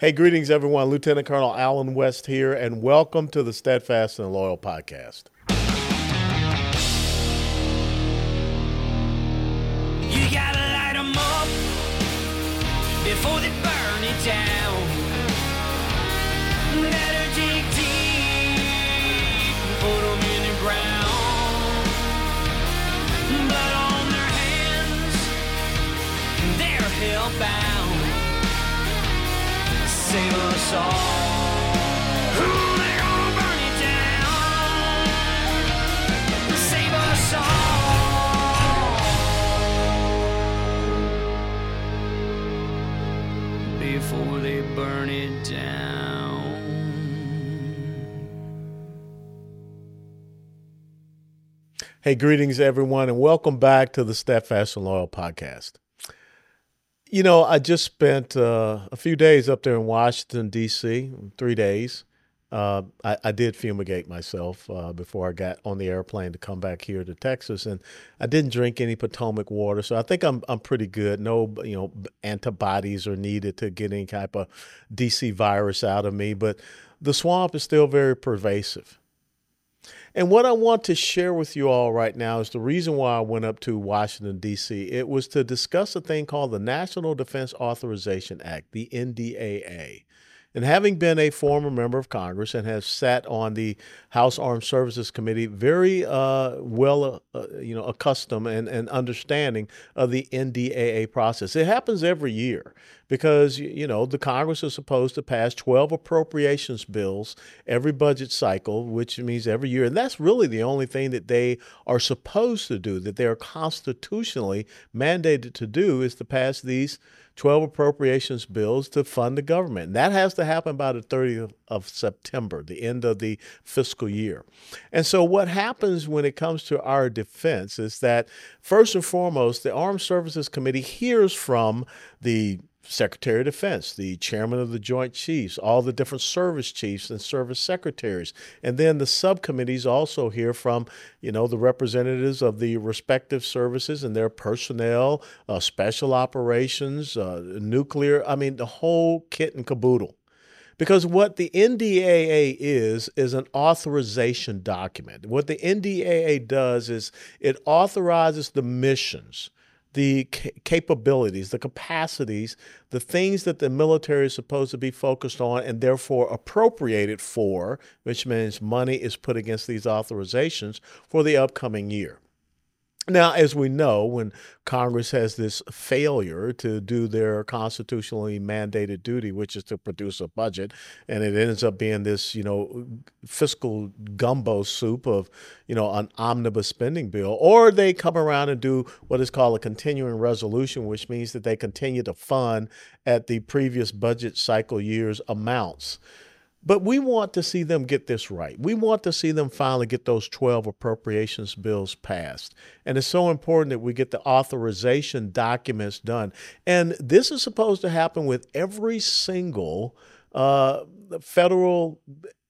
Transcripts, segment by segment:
Hey, greetings, everyone. Lieutenant Colonel Allen West here, and welcome to the Steadfast and Loyal podcast. You gotta light them up before they burn it down. Hey, greetings, everyone, and welcome back to the Steadfast and Loyal podcast. You know, I just spent uh, a few days up there in Washington, D.C., three days. Uh, I, I, did fumigate myself uh, before I got on the airplane to come back here to Texas, and I didn't drink any Potomac water, so I think I'm I'm pretty good. No, you know, antibodies are needed to get any type of DC virus out of me, but the swamp is still very pervasive. And what I want to share with you all right now is the reason why I went up to Washington, D.C. It was to discuss a thing called the National Defense Authorization Act, the NDAA. And having been a former member of Congress and have sat on the House Armed Services Committee, very uh, well, uh, you know, accustomed and, and understanding of the NDAA process. It happens every year because you know the Congress is supposed to pass 12 appropriations bills every budget cycle, which means every year, and that's really the only thing that they are supposed to do, that they are constitutionally mandated to do, is to pass these 12 appropriations bills to fund the government. And that has to happen by the 30th of September, the end of the fiscal year. And so, what happens when it comes to our defense is that, first and foremost, the Armed Services Committee hears from the Secretary of Defense, the chairman of the Joint Chiefs, all the different service chiefs and service secretaries. And then the subcommittees also hear from, you know, the representatives of the respective services and their personnel, uh, special operations, uh, nuclear, I mean, the whole kit and caboodle. Because what the NDAA is, is an authorization document. What the NDAA does is it authorizes the missions the capabilities, the capacities, the things that the military is supposed to be focused on and therefore appropriated for, which means money is put against these authorizations for the upcoming year. Now, as we know, when Congress has this failure to do their constitutionally mandated duty, which is to produce a budget, and it ends up being this, you know, fiscal gumbo soup of, you know, an omnibus spending bill, or they come around and do what is called a continuing resolution, which means that they continue to fund at the previous budget cycle year's amounts. But we want to see them get this right. We want to see them finally get those 12 appropriations bills passed. And it's so important that we get the authorization documents done. And this is supposed to happen with every single uh, federal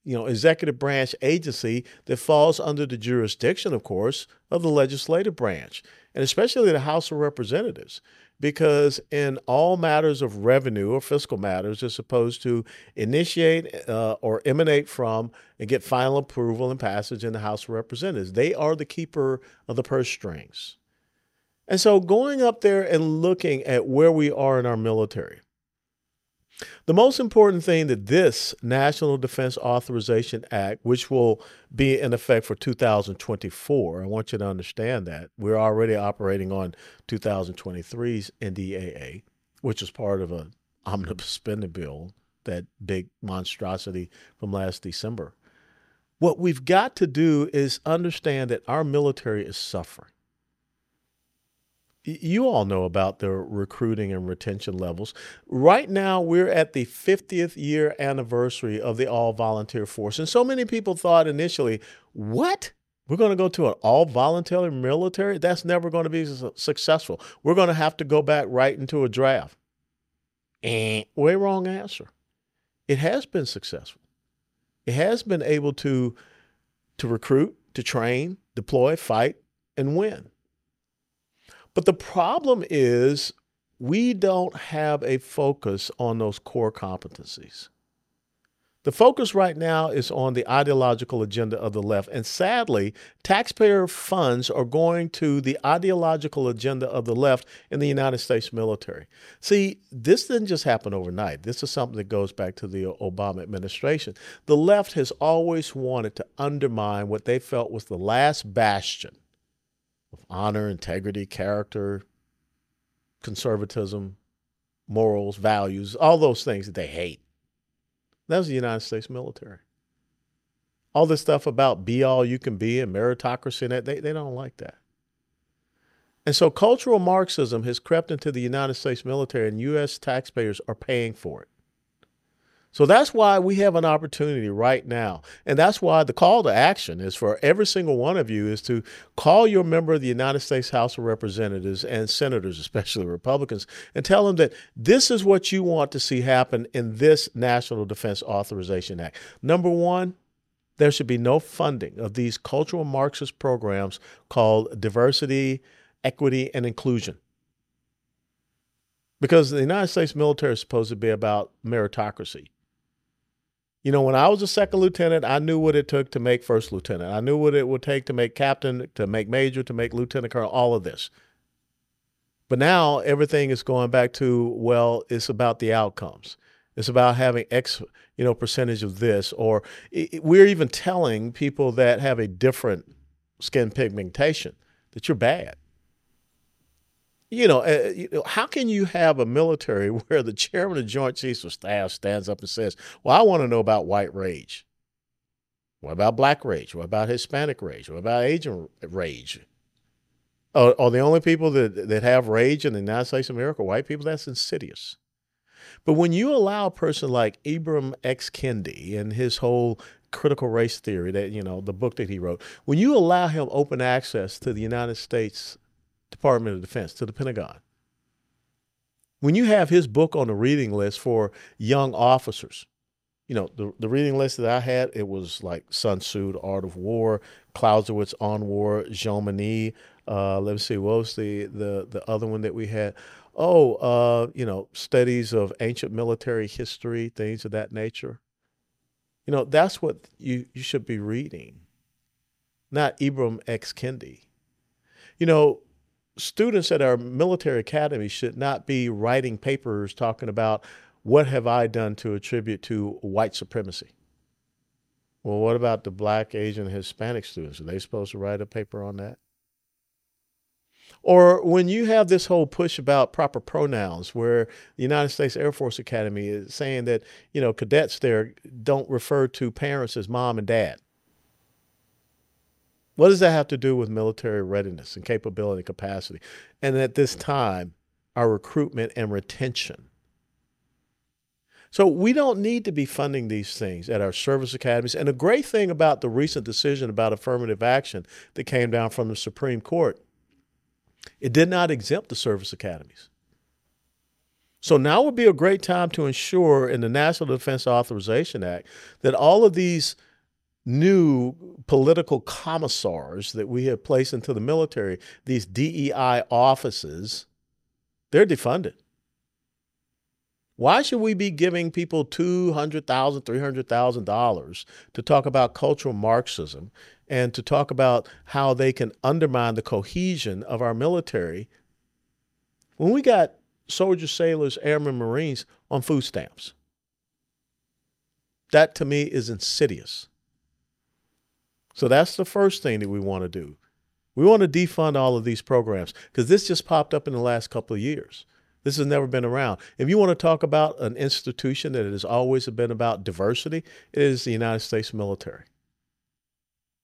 you know, executive branch agency that falls under the jurisdiction, of course, of the legislative branch, and especially the House of Representatives because in all matters of revenue or fiscal matters, is supposed to initiate uh, or emanate from and get final approval and passage in the House of Representatives. They are the keeper of the purse strings. And so going up there and looking at where we are in our military, the most important thing that this National Defense Authorization Act, which will be in effect for 2024, I want you to understand that we're already operating on 2023's NDAA, which is part of an omnibus spending bill, that big monstrosity from last December. What we've got to do is understand that our military is suffering you all know about the recruiting and retention levels. Right now, we're at the 50th year anniversary of the all volunteer force. And so many people thought initially, what? We're going to go to an all voluntary military? That's never going to be successful. We're going to have to go back right into a draft. And way wrong answer. It has been successful. It has been able to to recruit, to train, deploy, fight, and win. But the problem is we don't have a focus on those core competencies. The focus right now is on the ideological agenda of the left. And sadly, taxpayer funds are going to the ideological agenda of the left in the United States military. See, this didn't just happen overnight. This is something that goes back to the Obama administration. The left has always wanted to undermine what they felt was the last bastion of honor, integrity, character, conservatism, morals, values, all those things that they hate. That was the United States military. All this stuff about be all you can be and meritocracy and that, they, they don't like that. And so cultural Marxism has crept into the United States military, and U.S. taxpayers are paying for it. So that's why we have an opportunity right now. And that's why the call to action is for every single one of you is to call your member of the United States House of Representatives and senators, especially Republicans, and tell them that this is what you want to see happen in this National Defense Authorization Act. Number one, there should be no funding of these cultural Marxist programs called diversity, equity, and inclusion. Because the United States military is supposed to be about meritocracy. You know, when I was a second lieutenant, I knew what it took to make first lieutenant. I knew what it would take to make captain, to make major, to make lieutenant colonel, all of this. But now everything is going back to, well, it's about the outcomes. It's about having X, you know, percentage of this. Or it, we're even telling people that have a different skin pigmentation that you're bad you know, uh, you know, how can you have a military where the chairman of Joint Chiefs of Staff stands up and says, "Well, I want to know about white rage. What about black rage? What about Hispanic rage? What about Asian rage? Are, are the only people that that have rage in the United States of America white people? That's insidious. But when you allow a person like Ibram X. Kendi and his whole critical race theory that you know the book that he wrote when you allow him open access to the united states Department of Defense, to the Pentagon. When you have his book on the reading list for young officers, you know, the, the reading list that I had, it was like Sun Tzu, The Art of War, Clausewitz on War, Jomini. Uh, let me see, what was the, the, the other one that we had? Oh, uh, you know, studies of ancient military history, things of that nature. You know, that's what you, you should be reading, not Ibram X. Kendi. You know, students at our military academy should not be writing papers talking about what have I done to attribute to white supremacy. Well, what about the black, Asian, Hispanic students? Are they supposed to write a paper on that? Or when you have this whole push about proper pronouns, where the United States Air Force Academy is saying that, you know, cadets there don't refer to parents as mom and dad. What does that have to do with military readiness and capability and capacity? And at this time, our recruitment and retention. So we don't need to be funding these things at our service academies. And the great thing about the recent decision about affirmative action that came down from the Supreme Court, it did not exempt the service academies. So now would be a great time to ensure in the National Defense Authorization Act that all of these new political commissars that we have placed into the military, these DEI offices, they're defunded. Why should we be giving people $200,000, $300,000 to talk about cultural Marxism and to talk about how they can undermine the cohesion of our military when we got soldiers, sailors, airmen, Marines on food stamps? That to me is insidious. So that's the first thing that we want to do. We want to defund all of these programs because this just popped up in the last couple of years. This has never been around. If you want to talk about an institution that has always been about diversity, it is the United States military.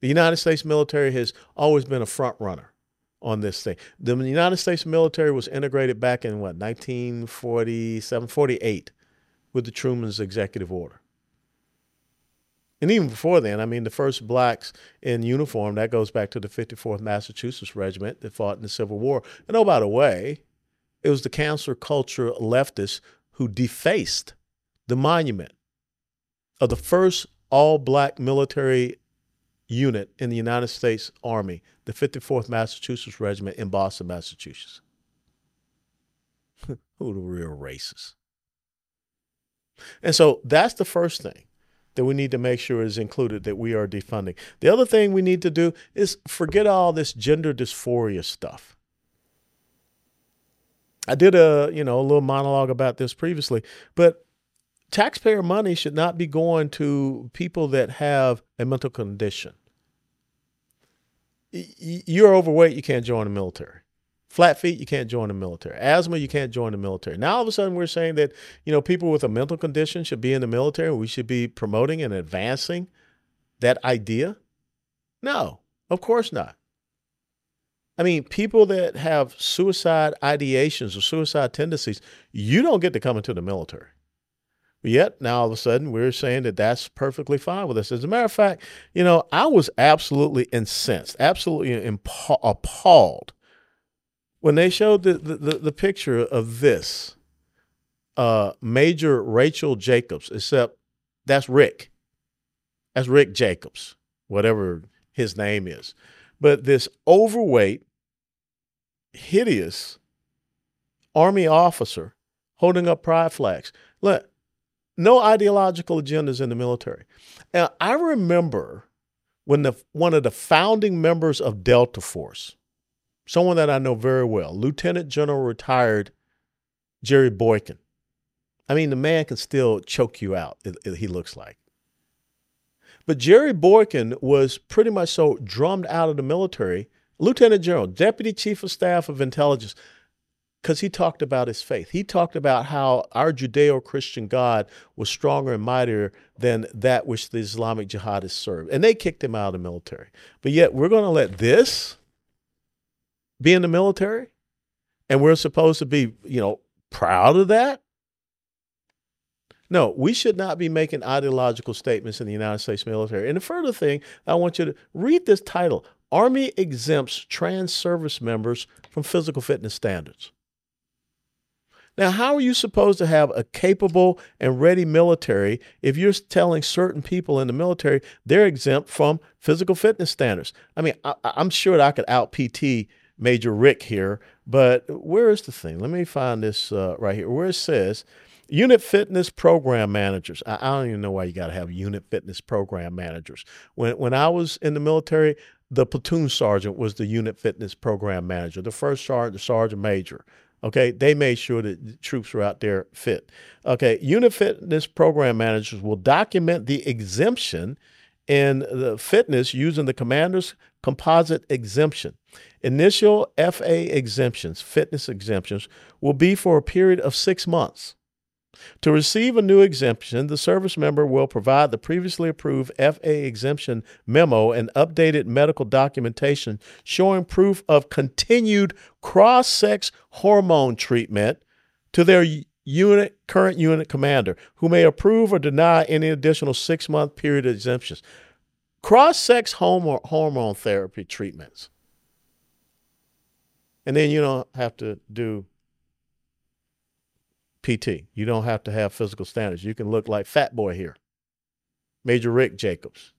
The United States military has always been a front runner on this thing. The United States military was integrated back in what, 1947, 48 with the Truman's executive order. And even before then, I mean, the first blacks in uniform, that goes back to the 54th Massachusetts Regiment that fought in the Civil War. And oh, by the way, it was the cancer culture leftists who defaced the monument of the first all black military unit in the United States Army, the 54th Massachusetts Regiment in Boston, Massachusetts. Who the real racists? And so that's the first thing that we need to make sure is included that we are defunding. The other thing we need to do is forget all this gender dysphoria stuff. I did a, you know, a little monologue about this previously, but taxpayer money should not be going to people that have a mental condition. You're overweight, you can't join the military. Flat feet, you can't join the military. Asthma, you can't join the military. Now all of a sudden we're saying that, you know, people with a mental condition should be in the military. We should be promoting and advancing that idea. No, of course not. I mean, people that have suicide ideations or suicide tendencies, you don't get to come into the military. But yet, now all of a sudden, we're saying that that's perfectly fine with us. As a matter of fact, you know, I was absolutely incensed, absolutely appalled when they showed the, the, the picture of this uh, Major Rachel Jacobs, except that's Rick. That's Rick Jacobs, whatever his name is. But this overweight, hideous Army officer holding up pride flags. Look, no ideological agendas in the military. Now, I remember when the one of the founding members of Delta Force, someone that I know very well, Lieutenant General retired Jerry Boykin. I mean, the man can still choke you out, it, it, he looks like. But Jerry Boykin was pretty much so drummed out of the military, Lieutenant General, Deputy Chief of Staff of Intelligence, because he talked about his faith. He talked about how our Judeo Christian God was stronger and mightier than that which the Islamic jihadists served. And they kicked him out of the military. But yet, we're going to let this be in the military, and we're supposed to be, you know, proud of that. No, we should not be making ideological statements in the United States military. And the further thing, I want you to read this title Army exempts trans service members from physical fitness standards. Now, how are you supposed to have a capable and ready military if you're telling certain people in the military they're exempt from physical fitness standards? I mean, I, am sure that I could out PT Major Rick here, but where is the thing? Let me find this uh, right here where it says unit fitness program managers. I, I don't even know why you got to have unit fitness program managers. When when I was in the military, the platoon sergeant was the unit fitness program manager. The first sergeant, the sergeant major. Okay, they made sure that the troops were out there fit. Okay, unit fitness program managers will document the exemption in the fitness using the commander's composite exemption. Initial FA exemptions, fitness exemptions, will be for a period of six months. To receive a new exemption, the service member will provide the previously approved FA exemption memo and updated medical documentation showing proof of continued cross sex hormone treatment to their unit current unit commander, who may approve or deny any additional six month period exemptions. Cross sex hormone therapy treatments and then you don't have to do PT. You don't have to have physical standards. You can look like Fat Boy here, Major Rick Jacobs.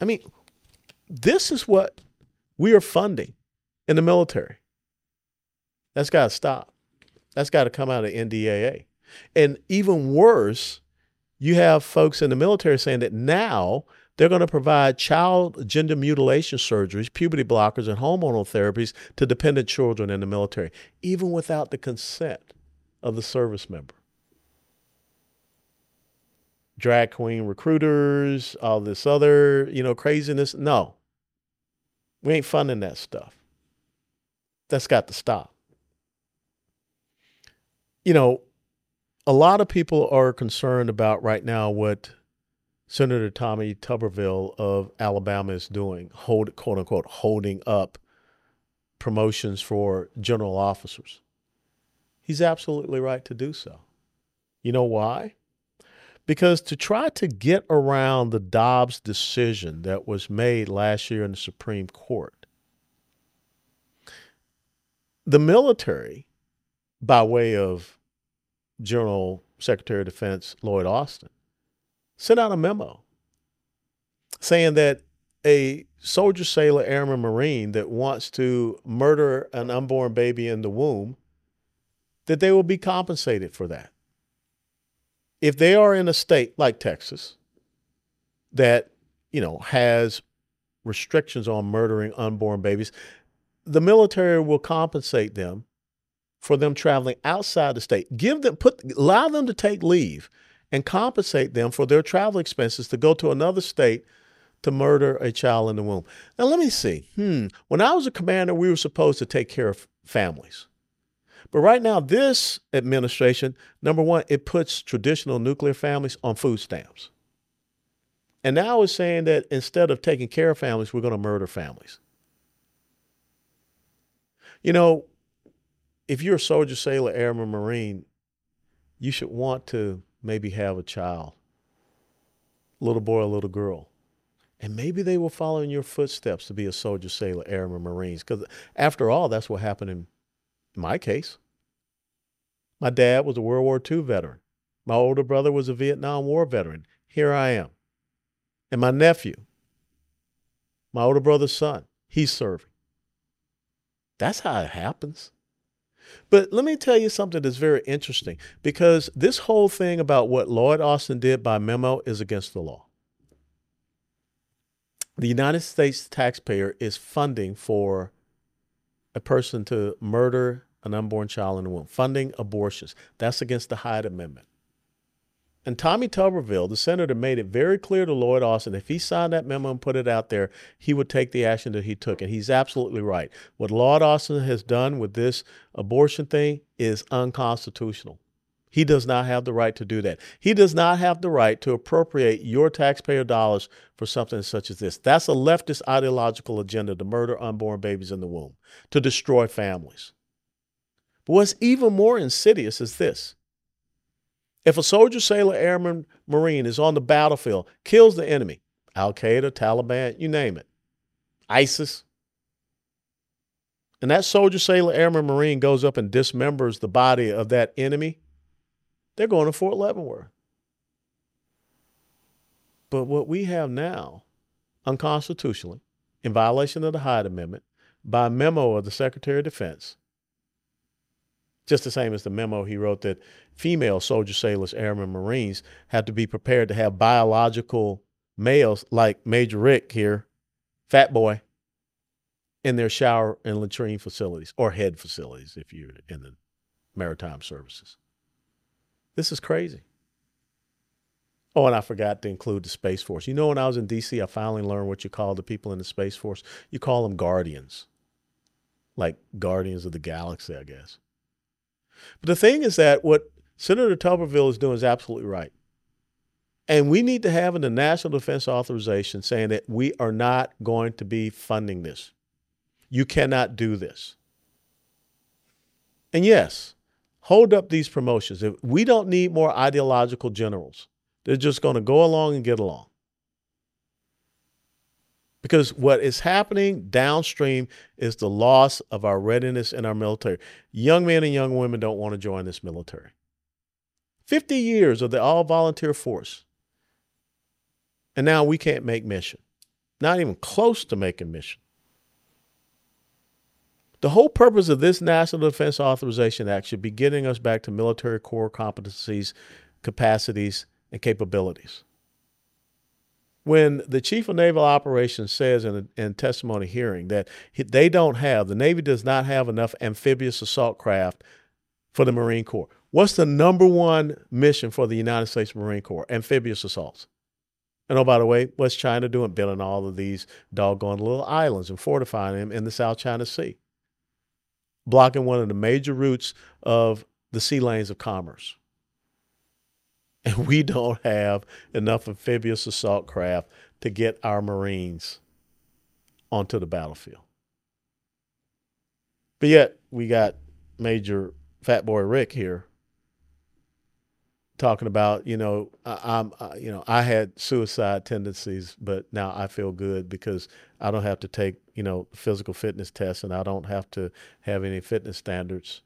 I mean, this is what we are funding in the military. That's got to stop. That's got to come out of NDAA. And even worse, you have folks in the military saying that now they're going to provide child gender mutilation surgeries, puberty blockers, and hormonal therapies to dependent children in the military, even without the consent of the service member. Drag queen recruiters, all this other, you know, craziness. No, we ain't funding that stuff. That's got to stop. You know, a lot of people are concerned about right now what Senator Tommy Tuberville of Alabama is doing, hold, quote unquote, holding up promotions for general officers. He's absolutely right to do so. You know why? Because to try to get around the Dobbs decision that was made last year in the Supreme Court, the military, by way of General Secretary of Defense Lloyd Austin, sent out a memo saying that a soldier, sailor, airman, marine that wants to murder an unborn baby in the womb that they will be compensated for that. If they are in a state like Texas that, you know, has restrictions on murdering unborn babies, the military will compensate them for them traveling outside the state. Give them put allow them to take leave and compensate them for their travel expenses to go to another state to murder a child in the womb. Now let me see. Hmm. When I was a commander, we were supposed to take care of families. But right now, this administration, number one, it puts traditional nuclear families on food stamps. And now it's saying that instead of taking care of families, we're going to murder families. You know, if you're a soldier, sailor, airman, marine, you should want to maybe have a child, little boy, a little girl. And maybe they will follow in your footsteps to be a soldier, sailor, airman, marines. Because after all, that's what happened in my case. My dad was a World War II veteran. My older brother was a Vietnam War veteran. Here I am. And my nephew, my older brother's son, he's serving. That's how it happens. But let me tell you something that's very interesting because this whole thing about what Lloyd Austin did by memo is against the law. The United States taxpayer is funding for a person to murder an unborn child in the womb, funding abortions. That's against the Hyde Amendment. And Tommy Tuberville, the senator, made it very clear to Lloyd Austin if he signed that memo and put it out there, he would take the action that he took. And he's absolutely right. What Lloyd Austin has done with this abortion thing is unconstitutional. He does not have the right to do that. He does not have the right to appropriate your taxpayer dollars for something such as this. That's a leftist ideological agenda to murder unborn babies in the womb, to destroy families. But what's even more insidious is this if a soldier, sailor, airman, marine is on the battlefield, kills the enemy, Al Qaeda, Taliban, you name it, ISIS, and that soldier, sailor, airman, marine goes up and dismembers the body of that enemy, they're going to Fort Leavenworth. But what we have now, unconstitutionally, in violation of the Hyde Amendment, by memo of the Secretary of Defense, just the same as the memo he wrote that female soldiers, sailors, airmen, Marines have to be prepared to have biological males like Major Rick here, Fat Boy, in their shower and latrine facilities or head facilities if you're in the maritime services. This is crazy. Oh, and I forgot to include the Space Force. You know, when I was in DC, I finally learned what you call the people in the Space Force. You call them guardians, like guardians of the galaxy, I guess. But the thing is that what Senator Tuberville is doing is absolutely right. And we need to have in the National Defense Authorization saying that we are not going to be funding this. You cannot do this. And yes, hold up these promotions. If We don't need more ideological generals. They're just going to go along and get along. Because what is happening downstream is the loss of our readiness in our military. Young men and young women don't want to join this military. 50 years of the all volunteer force. And now we can't make mission. Not even close to making mission. The whole purpose of this National Defense Authorization Act should be getting us back to military core competencies, capacities, and capabilities when the chief of naval operations says in a in testimony hearing that they don't have the navy does not have enough amphibious assault craft for the marine corps. What's the number one mission for the united states marine corps? Amphibious assaults. And oh by the way what's china doing? Building all of these doggone little islands and fortifying them in the south china sea. Blocking one of the major routes of the sea lanes of commerce and we don't have enough amphibious assault craft to get our Marines onto the battlefield. But yet, we got Major Fat Boy Rick here talking about, you know, I, am you know, I had suicide tendencies, but now I feel good because I don't have to take, you know, physical fitness tests and I don't have to have any fitness standards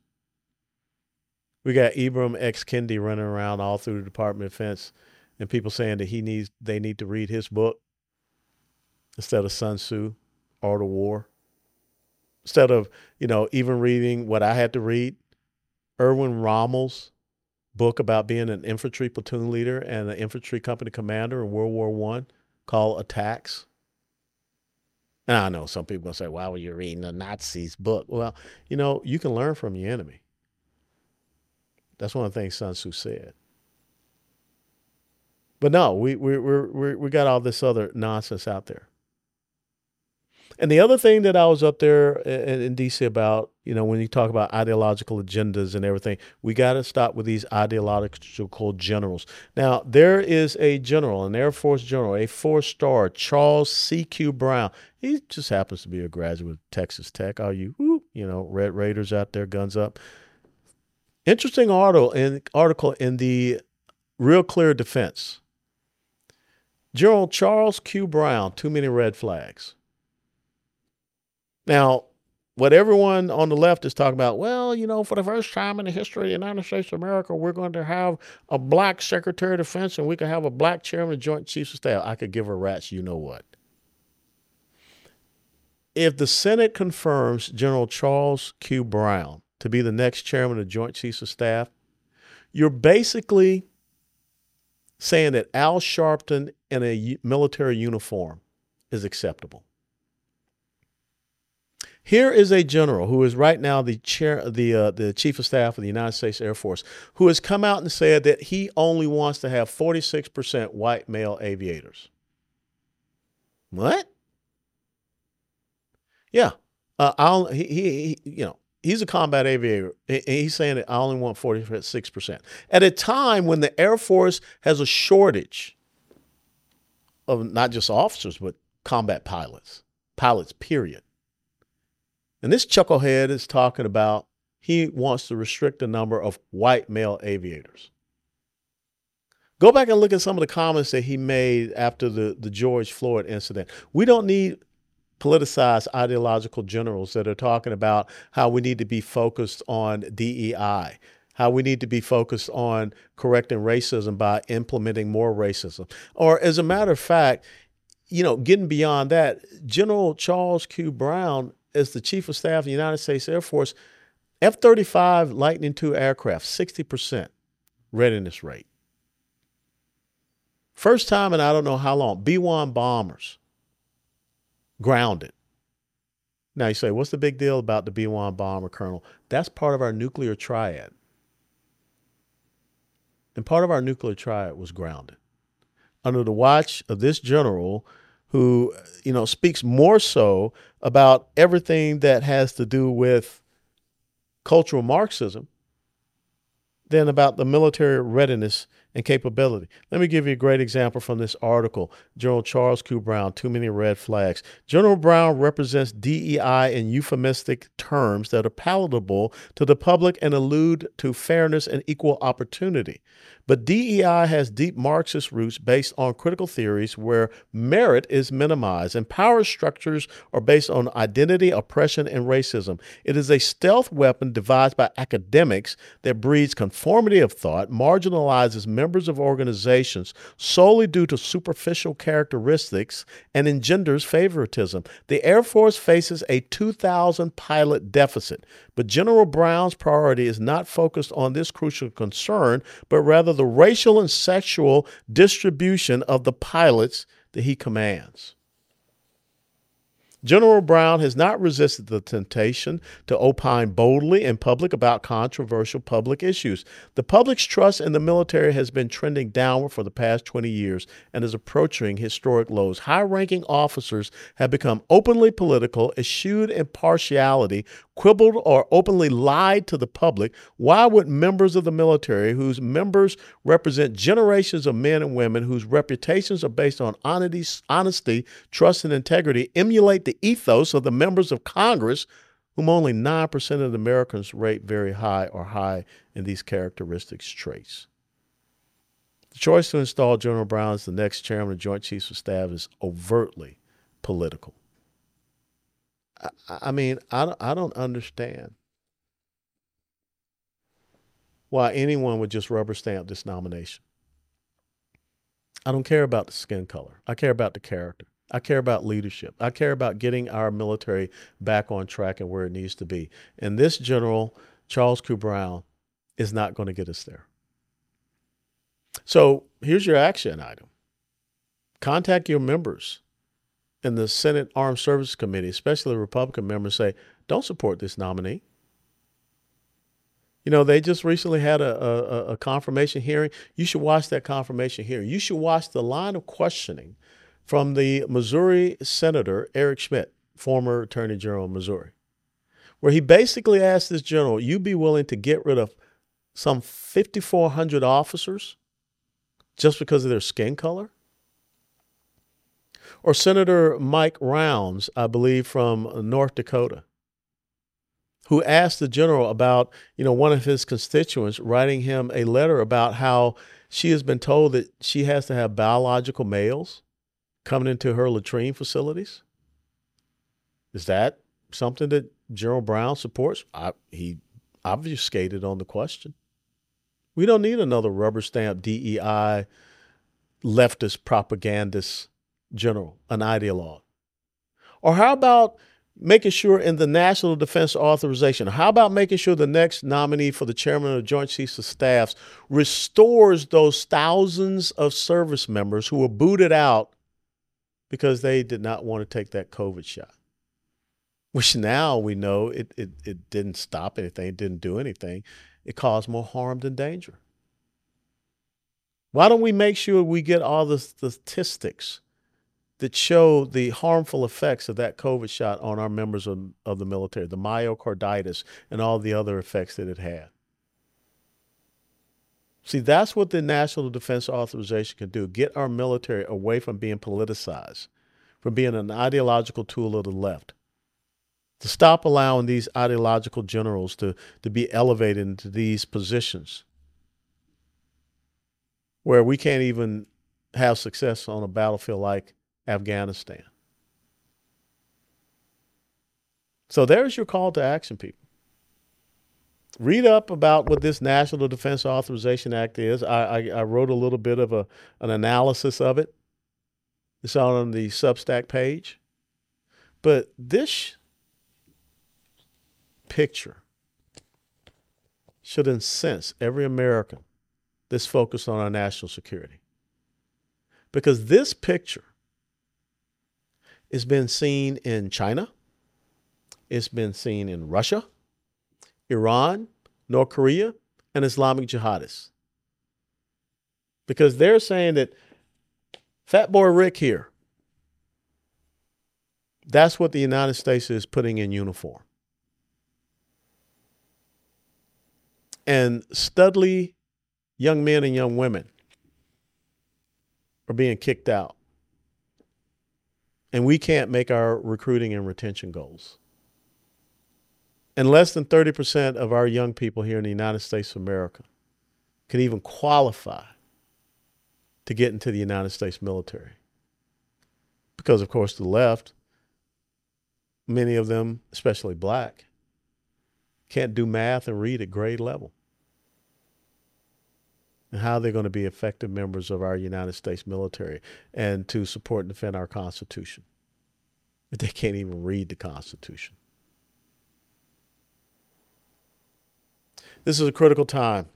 we got Ibram X Kendi running around all through the Department of Defense, and people saying that he needs they need to read his book instead of Sun Tzu, Art of War. Instead of you know even reading what I had to read, Erwin Rommel's book about being an infantry platoon leader and an infantry company commander in World War One called Attacks? And I know some people gonna say, "Why were you reading a Nazis' book?" Well, you know, you can learn from your enemy. That's one of the things Sun Tzu said. But no, we we we we got all this other nonsense out there. And the other thing that I was up there in, in DC about, you know, when you talk about ideological agendas and everything, we got to stop with these ideological generals. Now, there is a general, an Air Force general, a four star, Charles C.Q. Brown. He just happens to be a graduate of Texas Tech. All you, you know, Red Raiders out there, guns up. Interesting article in, article in the Real Clear Defense. General Charles Q. Brown, too many red flags. Now, what everyone on the left is talking about, well, you know, for the first time in the history of the United States of America, we're going to have a black Secretary of Defense and we can have a black Chairman of Joint Chiefs of Staff. I could give a rat's you know what. If the Senate confirms General Charles Q. Brown to be the next Chairman of Joint Chiefs of Staff, you're basically saying that Al Sharpton in a military uniform is acceptable. Here is a general who is right now the chair, the uh, the chief of staff of the United States Air Force, who has come out and said that he only wants to have 46% white male aviators. What? Yeah, uh, I'll he, he, he you know he's a combat aviator. He's saying that I only want 46% at a time when the Air Force has a shortage of not just officers but combat pilots, pilots. Period. And this chucklehead is talking about he wants to restrict the number of white male aviators. Go back and look at some of the comments that he made after the, the George Floyd incident. We don't need politicized ideological generals that are talking about how we need to be focused on DEI, how we need to be focused on correcting racism by implementing more racism. Or, as a matter of fact, you know, getting beyond that, General Charles Q. Brown as the Chief of Staff of the United States Air Force, F 35 Lightning II aircraft, 60% readiness rate. First time in I don't know how long, B 1 bombers grounded. Now you say, what's the big deal about the B 1 bomber, Colonel? That's part of our nuclear triad. And part of our nuclear triad was grounded. Under the watch of this general who, you know, speaks more so about everything that has to do with cultural Marxism than about the military readiness and capability. Let me give you a great example from this article General Charles Q. Brown, Too Many Red Flags. General Brown represents DEI in euphemistic terms that are palatable to the public and allude to fairness and equal opportunity. But DEI has deep Marxist roots based on critical theories where merit is minimized and power structures are based on identity, oppression, and racism. It is a stealth weapon devised by academics that breeds conformity of thought, marginalizes members of organizations solely due to superficial characteristics, and engenders favoritism. The Air Force faces a 2,000 pilot deficit, but General Brown's priority is not focused on this crucial concern, but rather the racial and sexual distribution of the pilots that he commands. General Brown has not resisted the temptation to opine boldly in public about controversial public issues. The public's trust in the military has been trending downward for the past 20 years and is approaching historic lows. High ranking officers have become openly political, eschewed impartiality, quibbled or openly lied to the public, why would members of the military, whose members represent generations of men and women whose reputations are based on honesty, trust, and integrity, emulate the ethos of the members of Congress, whom only 9% of the Americans rate very high or high in these characteristics traits? The choice to install General Brown as the next chairman of the Joint Chiefs of Staff is overtly political. I, I mean, I I don't understand why anyone would just rubber stamp this nomination. I don't care about the skin color. I care about the character. I care about leadership. I care about getting our military back on track and where it needs to be. And this general, Charles Q. Brown, is not going to get us there. So here's your action item contact your members in the Senate Armed Services Committee, especially Republican members, say, don't support this nominee. You know, they just recently had a, a, a, confirmation hearing. You should watch that confirmation hearing. You should watch the line of questioning from the Missouri Senator Eric Schmitt, former Attorney General of Missouri, where he basically asked this general, You be willing to get rid of some 5,400 officers just because of their skin color? Or Senator Mike Rounds, I believe, from North Dakota who asked the general about, you know, one of his constituents writing him a letter about how she has been told that she has to have biological males coming into her latrine facilities. Is that something that General Brown supports? I, he obfuscated on the question. We don't need another rubber stamp DEI leftist propagandist general, an ideologue. Or how about making sure in the National Defense Authorization, how about making sure the next nominee for the chairman of the Joint Chiefs of Staffs restores those thousands of service members who were booted out because they did not want to take that COVID shot? Which now we know it, it, it didn't stop anything, it didn't do anything. It caused more harm than danger. Why don't we make sure we get all the statistics that show the harmful effects of that COVID shot on our members of, of the military, the myocarditis and all the other effects that it had. See, that's what the National Defense Authorization can do get our military away from being politicized, from being an ideological tool of the left, to stop allowing these ideological generals to, to be elevated into these positions where we can't even have success on a battlefield like Afghanistan. So there's your call to action, people. Read up about what this National Defense Authorization Act is. I, I, I wrote a little bit of a, an analysis of it. It's on the Substack page. But this picture should incense every American that's focused on our national security. Because this picture it's been seen in China. It's been seen in Russia, Iran, North Korea, and Islamic jihadists. Because they're saying that Fat Boy Rick here, that's what the United States is putting in uniform. And studly young men and young women are being kicked out and we can't make our recruiting and retention goals. And less than 30% of our young people here in the United States of America can even qualify to get into the United States military. Because, of course, the left, many of them, especially black, can't do math and read at grade level. And how they're going to be effective members of our United States military and to support and defend our Constitution. But they can't even read the Constitution. This is a critical time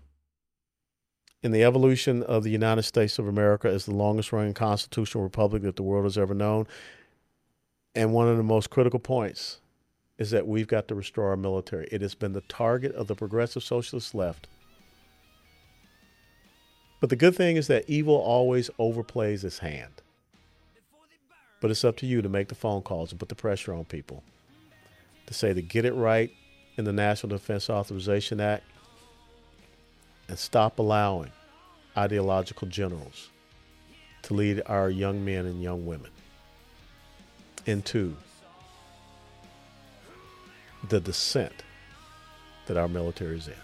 in the evolution of the United States of America as the longest running constitutional republic that the world has ever known. And one of the most critical points is that we've got to restore our military. It has been the target of the progressive socialist left but the good thing is that evil always overplays its hand. But it's up to you to make the phone calls and put the pressure on people to say to get it right in the National Defense Authorization Act and stop allowing ideological generals to lead our young men and young women into the descent that our military is in.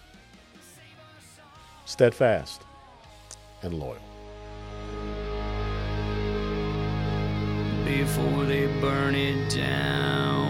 Steadfast and loyal. Before they burn it down.